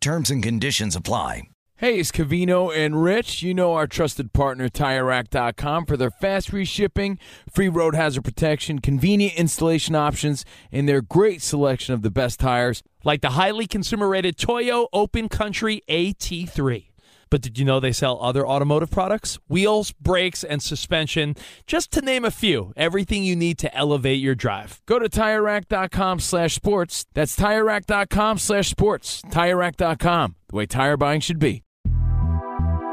Terms and conditions apply. Hey, it's Covino and Rich. You know our trusted partner, TireRack.com, for their fast free shipping, free road hazard protection, convenient installation options, and their great selection of the best tires, like the highly consumer rated Toyo Open Country AT3. But did you know they sell other automotive products? Wheels, brakes, and suspension, just to name a few. Everything you need to elevate your drive. Go to TireRack.com slash sports. That's TireRack.com slash sports. TireRack.com, the way tire buying should be.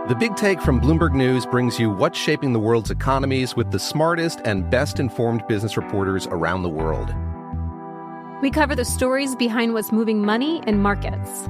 The Big Take from Bloomberg News brings you what's shaping the world's economies with the smartest and best informed business reporters around the world. We cover the stories behind what's moving money and markets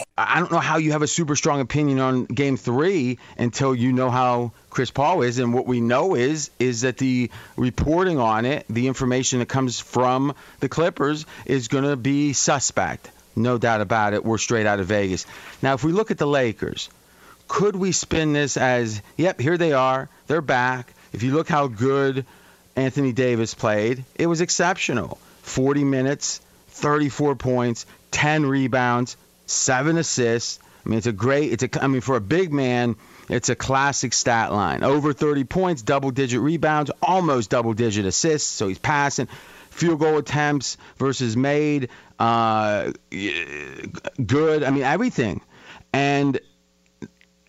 I don't know how you have a super strong opinion on Game Three until you know how Chris Paul is, and what we know is is that the reporting on it, the information that comes from the Clippers, is going to be suspect. No doubt about it. We're straight out of Vegas. Now, if we look at the Lakers, could we spin this as, yep, here they are, they're back. If you look how good Anthony Davis played, it was exceptional. 40 minutes, 34 points, 10 rebounds, seven assists. I mean, it's a great. It's a. I mean, for a big man, it's a classic stat line. Over 30 points, double-digit rebounds, almost double-digit assists. So he's passing. Field goal attempts versus made, uh, good. I mean, everything. And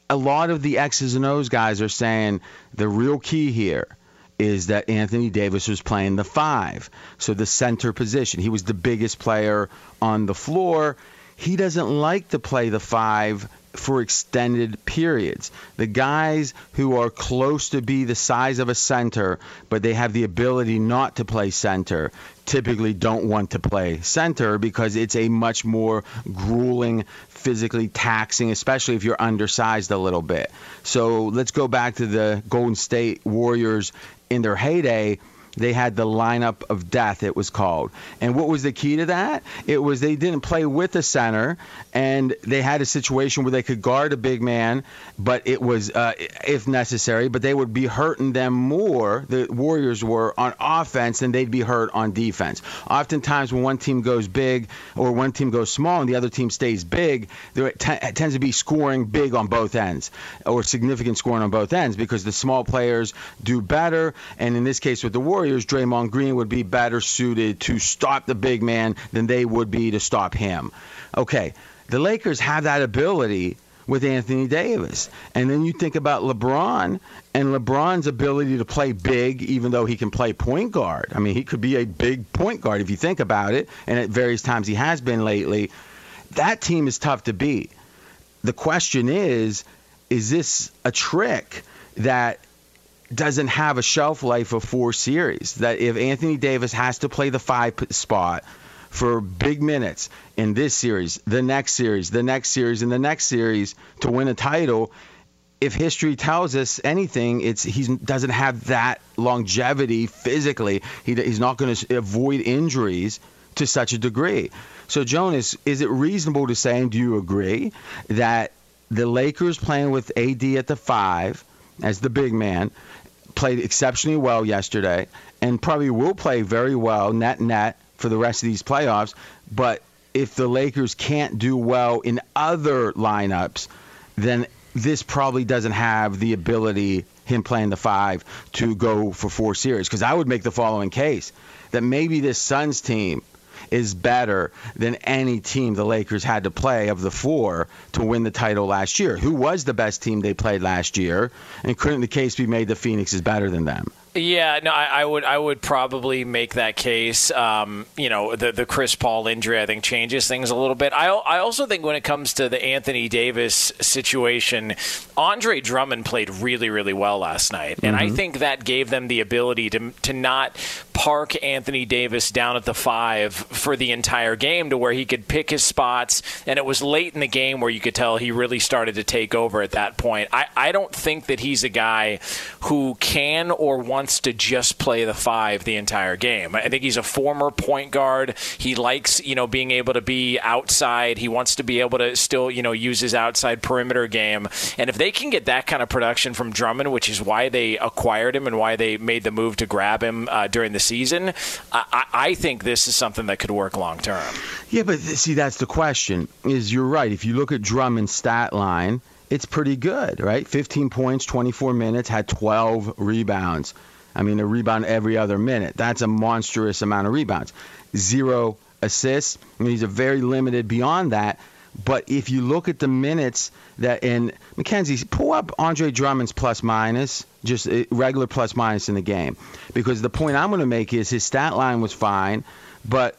a lot of the X's and O's guys are saying the real key here is that Anthony Davis was playing the five, so the center position. He was the biggest player on the floor he doesn't like to play the five for extended periods. The guys who are close to be the size of a center, but they have the ability not to play center, typically don't want to play center because it's a much more grueling, physically taxing, especially if you're undersized a little bit. So let's go back to the Golden State Warriors in their heyday they had the lineup of death, it was called. And what was the key to that? It was they didn't play with a center, and they had a situation where they could guard a big man, but it was, uh, if necessary, but they would be hurting them more, the Warriors were, on offense than they'd be hurt on defense. Oftentimes, when one team goes big or one team goes small and the other team stays big, there t- tends to be scoring big on both ends or significant scoring on both ends because the small players do better. And in this case, with the Warriors, Warriors, Draymond Green would be better suited to stop the big man than they would be to stop him. Okay, the Lakers have that ability with Anthony Davis. And then you think about LeBron and LeBron's ability to play big, even though he can play point guard. I mean, he could be a big point guard if you think about it, and at various times he has been lately. That team is tough to beat. The question is is this a trick that doesn't have a shelf life of four series. That if Anthony Davis has to play the five spot for big minutes in this series, the next series, the next series, and the next series to win a title, if history tells us anything, it's he doesn't have that longevity physically. He, he's not going to avoid injuries to such a degree. So, Jonas, is it reasonable to say, and do you agree, that the Lakers playing with AD at the five as the big man played exceptionally well yesterday, and probably will play very well net net for the rest of these playoffs. But if the Lakers can't do well in other lineups, then this probably doesn't have the ability, him playing the five, to go for four series. Because I would make the following case that maybe this Suns team is better than any team the Lakers had to play of the four to win the title last year. Who was the best team they played last year? And couldn't the case be made that Phoenix is better than them? Yeah, no, I, I, would I would probably make that case. Um, you know, the the Chris Paul injury I think changes things a little bit. I I also think when it comes to the Anthony Davis situation, Andre Drummond played really really well last night, and mm-hmm. I think that gave them the ability to to not park Anthony Davis down at the five for the entire game, to where he could pick his spots. And it was late in the game where you could tell he really started to take over at that point. I I don't think that he's a guy who can or wants wants to just play the five the entire game. I think he's a former point guard. He likes, you know, being able to be outside. He wants to be able to still, you know, use his outside perimeter game. And if they can get that kind of production from Drummond, which is why they acquired him and why they made the move to grab him uh, during the season, I, I think this is something that could work long term. Yeah, but see, that's the question. Is you're right. If you look at Drummond's stat line, it's pretty good, right? 15 points, 24 minutes, had 12 rebounds. I mean, a rebound every other minute. That's a monstrous amount of rebounds. Zero assists. I mean, he's a very limited beyond that. But if you look at the minutes that in McKenzie, pull up Andre Drummond's plus minus, just uh, regular plus minus in the game, because the point I'm going to make is his stat line was fine, but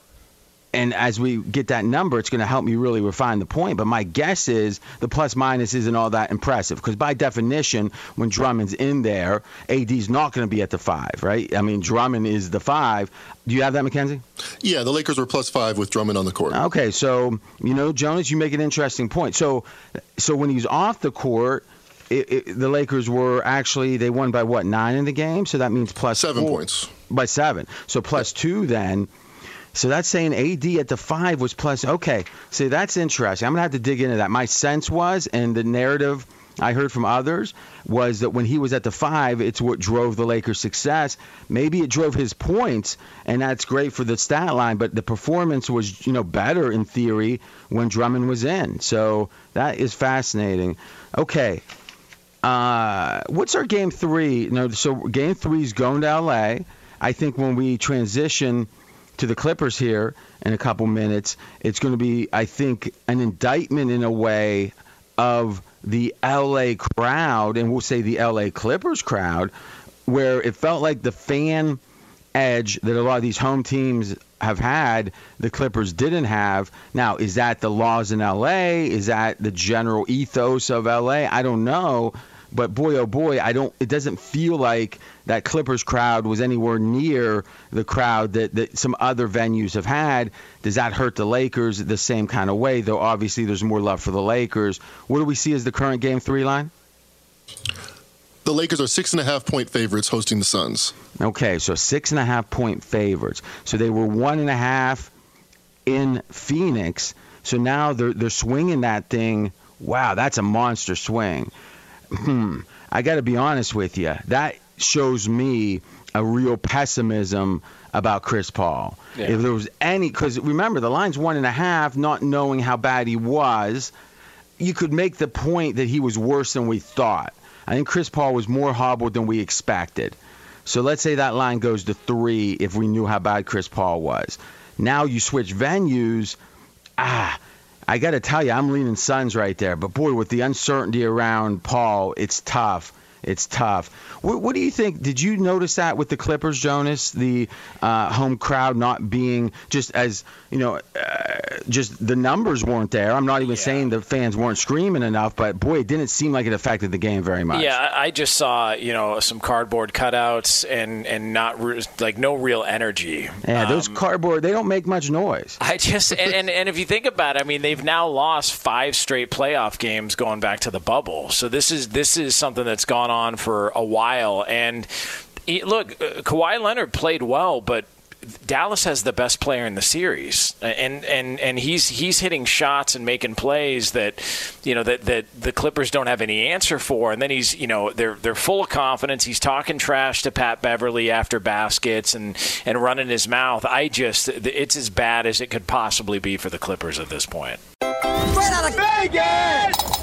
and as we get that number, it's going to help me really refine the point. But my guess is the plus minus isn't all that impressive because by definition, when Drummond's in there, AD's not going to be at the five, right? I mean, Drummond is the five. Do you have that, McKenzie? Yeah, the Lakers were plus five with Drummond on the court. Okay, so you know, Jonas, you make an interesting point. So, so when he's off the court. It, it, the Lakers were actually they won by what nine in the game, so that means plus seven four, points by seven. So plus two then so that's saying AD at the five was plus. Okay, see that's interesting. I'm gonna have to dig into that. My sense was, and the narrative I heard from others was that when he was at the five, it's what drove the Lakers' success. Maybe it drove his points, and that's great for the stat line. But the performance was, you know, better in theory when Drummond was in. So that is fascinating. Okay, uh, what's our game three? No, so game three is going to LA. I think when we transition to the Clippers here in a couple minutes, it's going to be, I think, an indictment in a way of the LA crowd, and we'll say the LA Clippers crowd, where it felt like the fan edge that a lot of these home teams have had, the Clippers didn't have. Now, is that the laws in LA? Is that the general ethos of LA? I don't know. But boy, oh boy, I don't. It doesn't feel like that Clippers crowd was anywhere near the crowd that, that some other venues have had. Does that hurt the Lakers the same kind of way? Though obviously there's more love for the Lakers. What do we see as the current game three line? The Lakers are six and a half point favorites hosting the Suns. Okay, so six and a half point favorites. So they were one and a half in Phoenix. So now they're they're swinging that thing. Wow, that's a monster swing hmm, I got to be honest with you. That shows me a real pessimism about Chris Paul. Yeah. If there was any, because remember, the line's one and a half, not knowing how bad he was, you could make the point that he was worse than we thought. I think Chris Paul was more hobbled than we expected. So let's say that line goes to three if we knew how bad Chris Paul was. Now you switch venues. Ah, I got to tell you, I'm leaning Suns right there. But boy, with the uncertainty around Paul, it's tough. It's tough. What, what, do you think? Did you notice that with the Clippers, Jonas? The uh, home crowd not being just as you know, uh, just the numbers weren't there. I'm not even yeah. saying the fans weren't screaming enough, but boy, it didn't seem like it affected the game very much. Yeah, I just saw you know some cardboard cutouts and and not re- like no real energy. Yeah, those um, cardboard they don't make much noise. I just and, and and if you think about it, I mean they've now lost five straight playoff games going back to the bubble. So this is this is something that's gone on for a while. And look, uh, Kawhi Leonard played well, but Dallas has the best player in the series, and and and he's he's hitting shots and making plays that you know that that the Clippers don't have any answer for. And then he's you know they're they're full of confidence. He's talking trash to Pat Beverley after baskets and and running his mouth. I just it's as bad as it could possibly be for the Clippers at this point. Straight out of Vegas.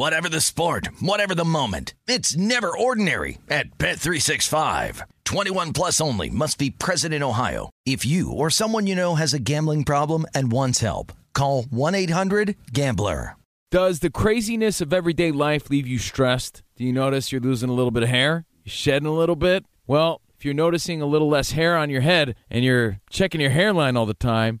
Whatever the sport, whatever the moment, it's never ordinary at Bet365. 21 plus only must be present in Ohio. If you or someone you know has a gambling problem and wants help, call 1-800-GAMBLER. Does the craziness of everyday life leave you stressed? Do you notice you're losing a little bit of hair? You're shedding a little bit? Well, if you're noticing a little less hair on your head and you're checking your hairline all the time,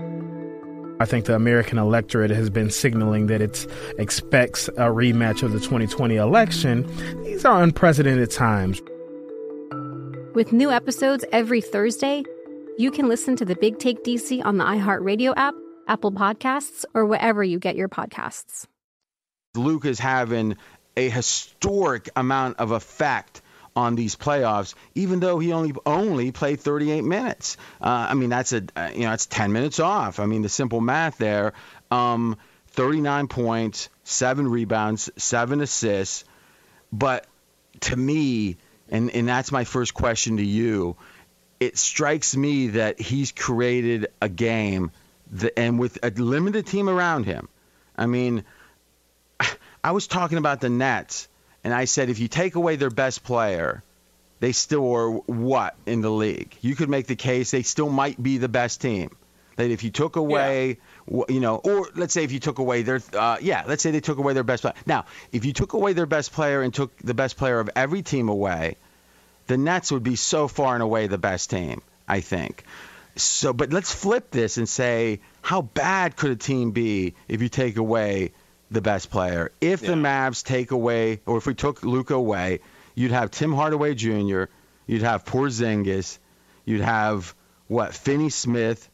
I think the American electorate has been signaling that it expects a rematch of the 2020 election. These are unprecedented times. With new episodes every Thursday, you can listen to the Big Take DC on the iHeartRadio app, Apple Podcasts, or wherever you get your podcasts. Luke is having a historic amount of effect on these playoffs, even though he only only played 38 minutes. Uh, I mean, that's a uh, you know that's 10 minutes off. I mean, the simple math there. Um, 39 points, seven rebounds, seven assists. But to me, and and that's my first question to you. It strikes me that he's created a game, that, and with a limited team around him. I mean, I was talking about the Nets, and I said if you take away their best player, they still are what in the league? You could make the case they still might be the best team. That if you took away, yeah. you know, or let's say if you took away their, uh, yeah, let's say they took away their best player. Now, if you took away their best player and took the best player of every team away, the Nets would be so far and away the best team. I think. So, but let's flip this and say, how bad could a team be if you take away the best player? If the Mavs take away, or if we took Luka away, you'd have Tim Hardaway Jr., you'd have Porzingis, you'd have what Finney Smith.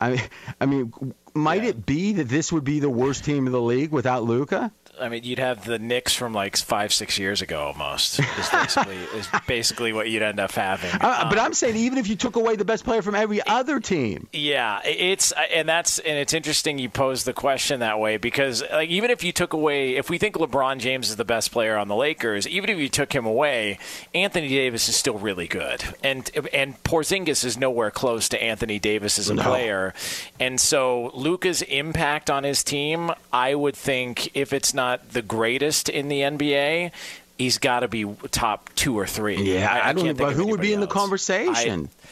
I mean, I mean, might it be that this would be the worst team in the league without Luka? I mean, you'd have the Knicks from like five, six years ago almost. Is basically is basically what you'd end up having. Uh, but I'm saying even if you took away the best player from every other team. Yeah, it's and that's and it's interesting you pose the question that way because like even if you took away, if we think LeBron James is the best player on the Lakers, even if you took him away, Anthony Davis is still really good, and and Porzingis is nowhere close to Anthony Davis as a No. player, and so Luka's impact on his team, I would think if it's not the greatest in the NBA. He's got to be top two or three. Yeah, I, don't. can't think But who would be anybody in the conversation? I-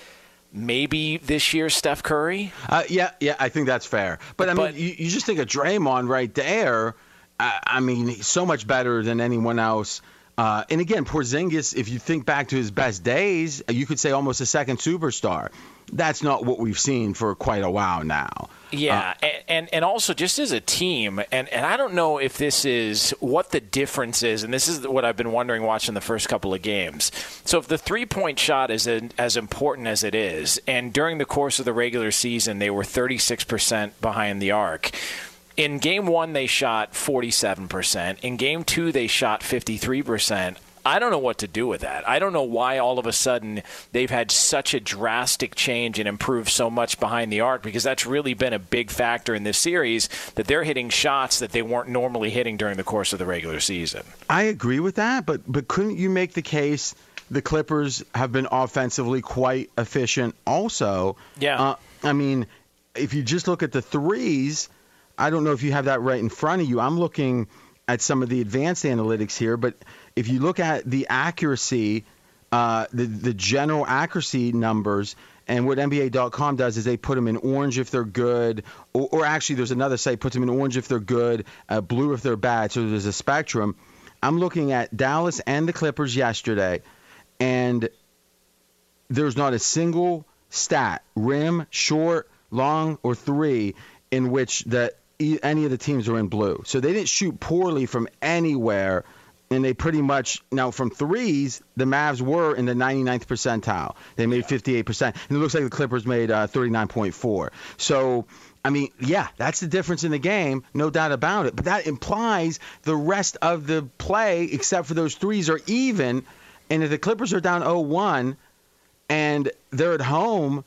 maybe this year Steph Curry. Uh, yeah, yeah, I think that's fair. But I mean, you, you just think of Draymond right there. I, I mean, he's so much better than anyone else. Uh, and again, Porzingis, if you think back to his best days, you could say almost a second superstar. That's not what we've seen for quite a while now. Yeah, Uh, and, and also just as a team, and and I don't know if this is what the difference is, and this is what I've been wondering watching the first couple of games. So if the three point shot is in, as important as it is, and during the course of the regular season they were 36 percent behind the arc. In game one, they shot 47%. In game two, they shot 53%. I don't know what to do with that. I don't know why all of a sudden they've had such a drastic change and improved so much behind the arc because that's really been a big factor in this series that they're hitting shots that they weren't normally hitting during the course of the regular season. I agree with that, but but couldn't you make the case the Clippers have been offensively quite efficient also? Yeah. Uh, I mean, if you just look at the threes, I don't know if you have that right in front of you. I'm looking at some of the advanced analytics here, but if you look at the accuracy, uh, the the general accuracy numbers. And what NBA.com does is they put them in orange if they're good, or, or actually there's another site puts them in orange if they're good, uh, blue if they're bad. So there's a spectrum. I'm looking at Dallas and the Clippers yesterday, and there's not a single stat, rim, short, long, or three, in which that any of the teams were in blue. So they didn't shoot poorly from anywhere, and they pretty much now from threes, the Mavs were in the 99th percentile. They made 58%, and it looks like the Clippers made uh, 39.4. So. I mean, yeah, that's the difference in the game, no doubt about it. But that implies the rest of the play, except for those threes, are even. And if the Clippers are down 0-1 and they're at home,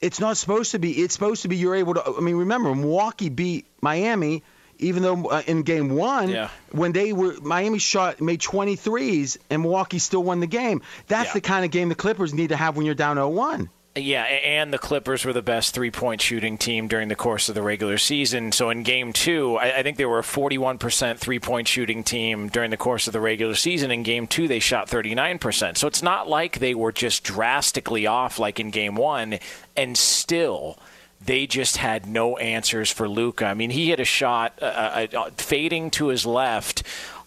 it's not supposed to be. It's supposed to be you're able to. I mean, remember Milwaukee beat Miami, even though uh, in Game One, Yeah. when they were Miami shot made 23s and Milwaukee still won the game. That's the kind of game the Clippers need to have when you're down 0-1. Yeah, and the Clippers were the best three point shooting team during the course of the regular season. So in game two, I, I think they were a 41% three point shooting team during the course of the regular season. In game two, they shot 39%. So it's not like they were just drastically off like in game one, and still. They just had no answers for Luka. I mean, he hit a shot uh, uh, uh, fading to his left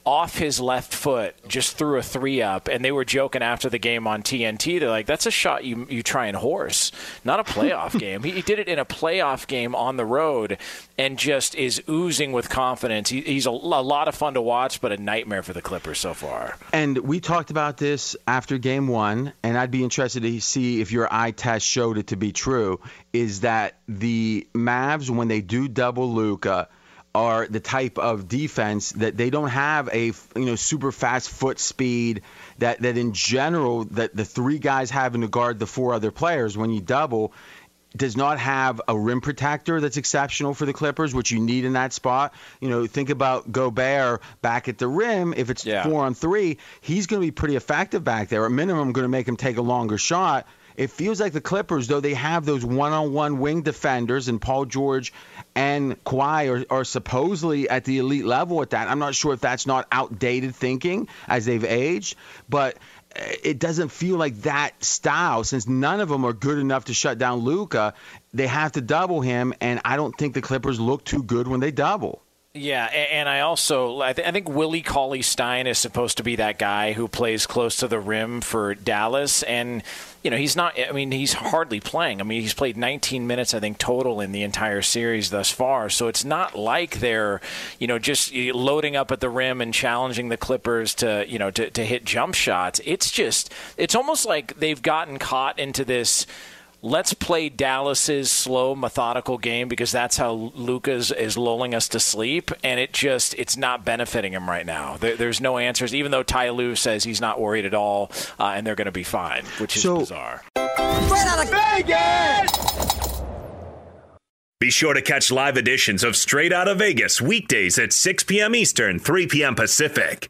off his left foot, just threw a three up, and they were joking after the game on TNT. They're like, "That's a shot you you try and horse, not a playoff game." He, he did it in a playoff game on the road, and just is oozing with confidence. He, he's a, a lot of fun to watch, but a nightmare for the Clippers so far. And we talked about this after game one, and I'd be interested to see if your eye test showed it to be true. Is that the Mavs, when they do double Luka, are the type of defense that they don't have a you know super fast foot speed that that in general that the three guys having to guard the four other players when you double does not have a rim protector that's exceptional for the Clippers, which you need in that spot. You know, think about Gobert back at the rim. If it's four on three, he's going to be pretty effective back there. At minimum, going to make him take a longer shot. It feels like the Clippers, though they have those one-on-one wing defenders, and Paul George and Kawhi are, are supposedly at the elite level at that. I'm not sure if that's not outdated thinking as they've aged, but eh, it doesn't feel like that style since none of them are good enough to shut down Luka. They have to double him, and I don't think the Clippers look too good when they double. Yeah, and I also I, th- I think Willie Cauley Stein is supposed to be that guy who plays close to the rim for Dallas, and you know he's not. I mean, he's hardly playing. I mean, he's played 19 minutes, I think, total in the entire series thus far. So it's not like they're you know just eh, loading up at the rim and challenging the Clippers to you know to, to hit jump shots. It's just it's almost like they've gotten caught into this let's play Dallas's slow, methodical game because that's how Luka's is lulling us to sleep, and it just it's not benefiting him right now. There, there's no answers, even though Ty Lue says he's not worried at all, uh, and they're going to be fine, which is So- bizarre. Straight out of Vegas! Be sure to catch live editions of Straight Out of Vegas weekdays at 6 p.m. Eastern, 3 p.m. Pacific.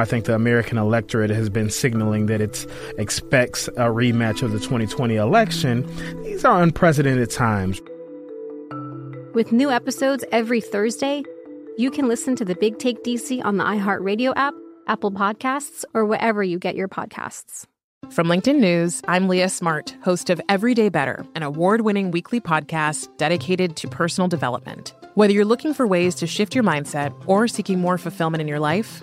I think the American electorate has been signaling that it expects a rematch of the 2020 election. These are unprecedented times. With new episodes every Thursday, you can listen to the Big Take DC on the iHeartRadio app, Apple Podcasts, or wherever you get your podcasts. From LinkedIn News, I'm Leah Smart, host of Everyday Better, an award winning weekly podcast dedicated to personal development. Whether you're looking for ways to shift your mindset or seeking more fulfillment in your life,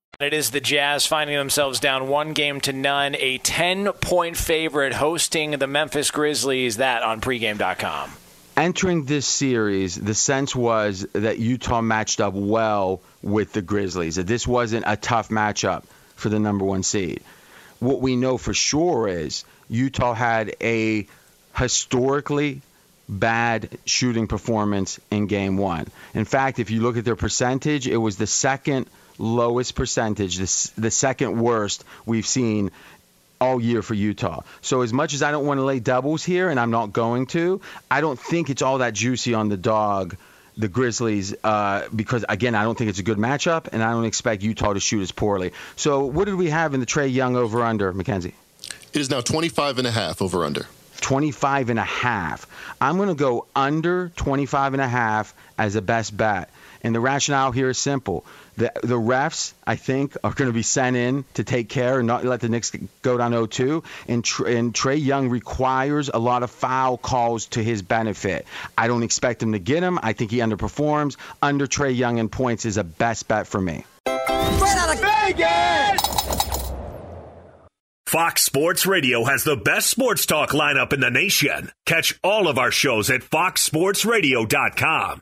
It is the Jazz finding themselves down one game to none, a 10 point favorite hosting the Memphis Grizzlies. That on pregame.com. entering this series, the sense was that Utah matched up well with the Grizzlies, that this wasn't a tough matchup for the number one seed. What we know for sure is Utah had a historically bad shooting performance in game one. In fact, if you look at their percentage, it was the second lowest percentage, the, the second worst we've seen all year for Utah. So as much as I don't want to lay doubles here, and I'm not going to, I don't think it's all that juicy on the dog, the Grizzlies, uh, because again, I don't think it's a good matchup, and I don't expect Utah to shoot as poorly. So what did we have in the Trae Young over under, Mackenzie? It is now 25 and a half over under. 25 and a half. I'm going to go under 25 and a half as a best bet. And the rationale here is simple. The, the refs, I think, are going to be sent in to take care and not let the Knicks go down 0-2. And, and Trae Young requires a lot of foul calls to his benefit. I don't expect him to get him. I think he underperforms. Under Trae Young in points is a best bet for me. Straight out of Vegas! Fox Sports Radio has the best sports talk lineup in the nation. Catch all of our shows at foxsportsradio.com.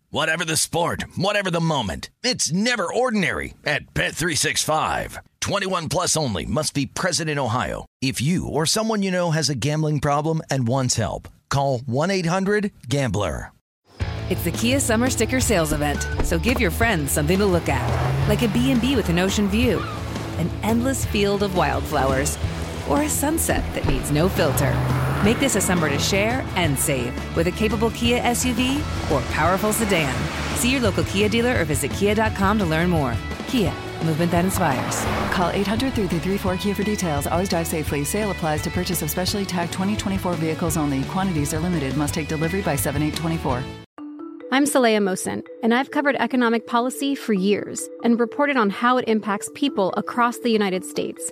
Whatever the sport, whatever the moment. It's never ordinary at Bet365. 21 plus only must be present in Ohio. If you or someone you know has a gambling problem and wants help, call 1-800-GAMBLER. It's the Kia Summer Sticker Sales Event, so give your friends something to look at, like a B&B with an ocean view, an endless field of wildflowers, or a sunset that needs no filter. Make this a summer to share and save with a capable Kia SUV or powerful sedan. See your local Kia dealer or visit kia.com to learn more. Kia, movement that inspires. Call 800 334 Kia for details. Always drive safely. Sale applies to purchase of specially tagged 2024 vehicles only. Quantities are limited. Must take delivery by 7824. I'm Saleha Mohsin, and I've covered economic policy for years and reported on how it impacts people across the United States.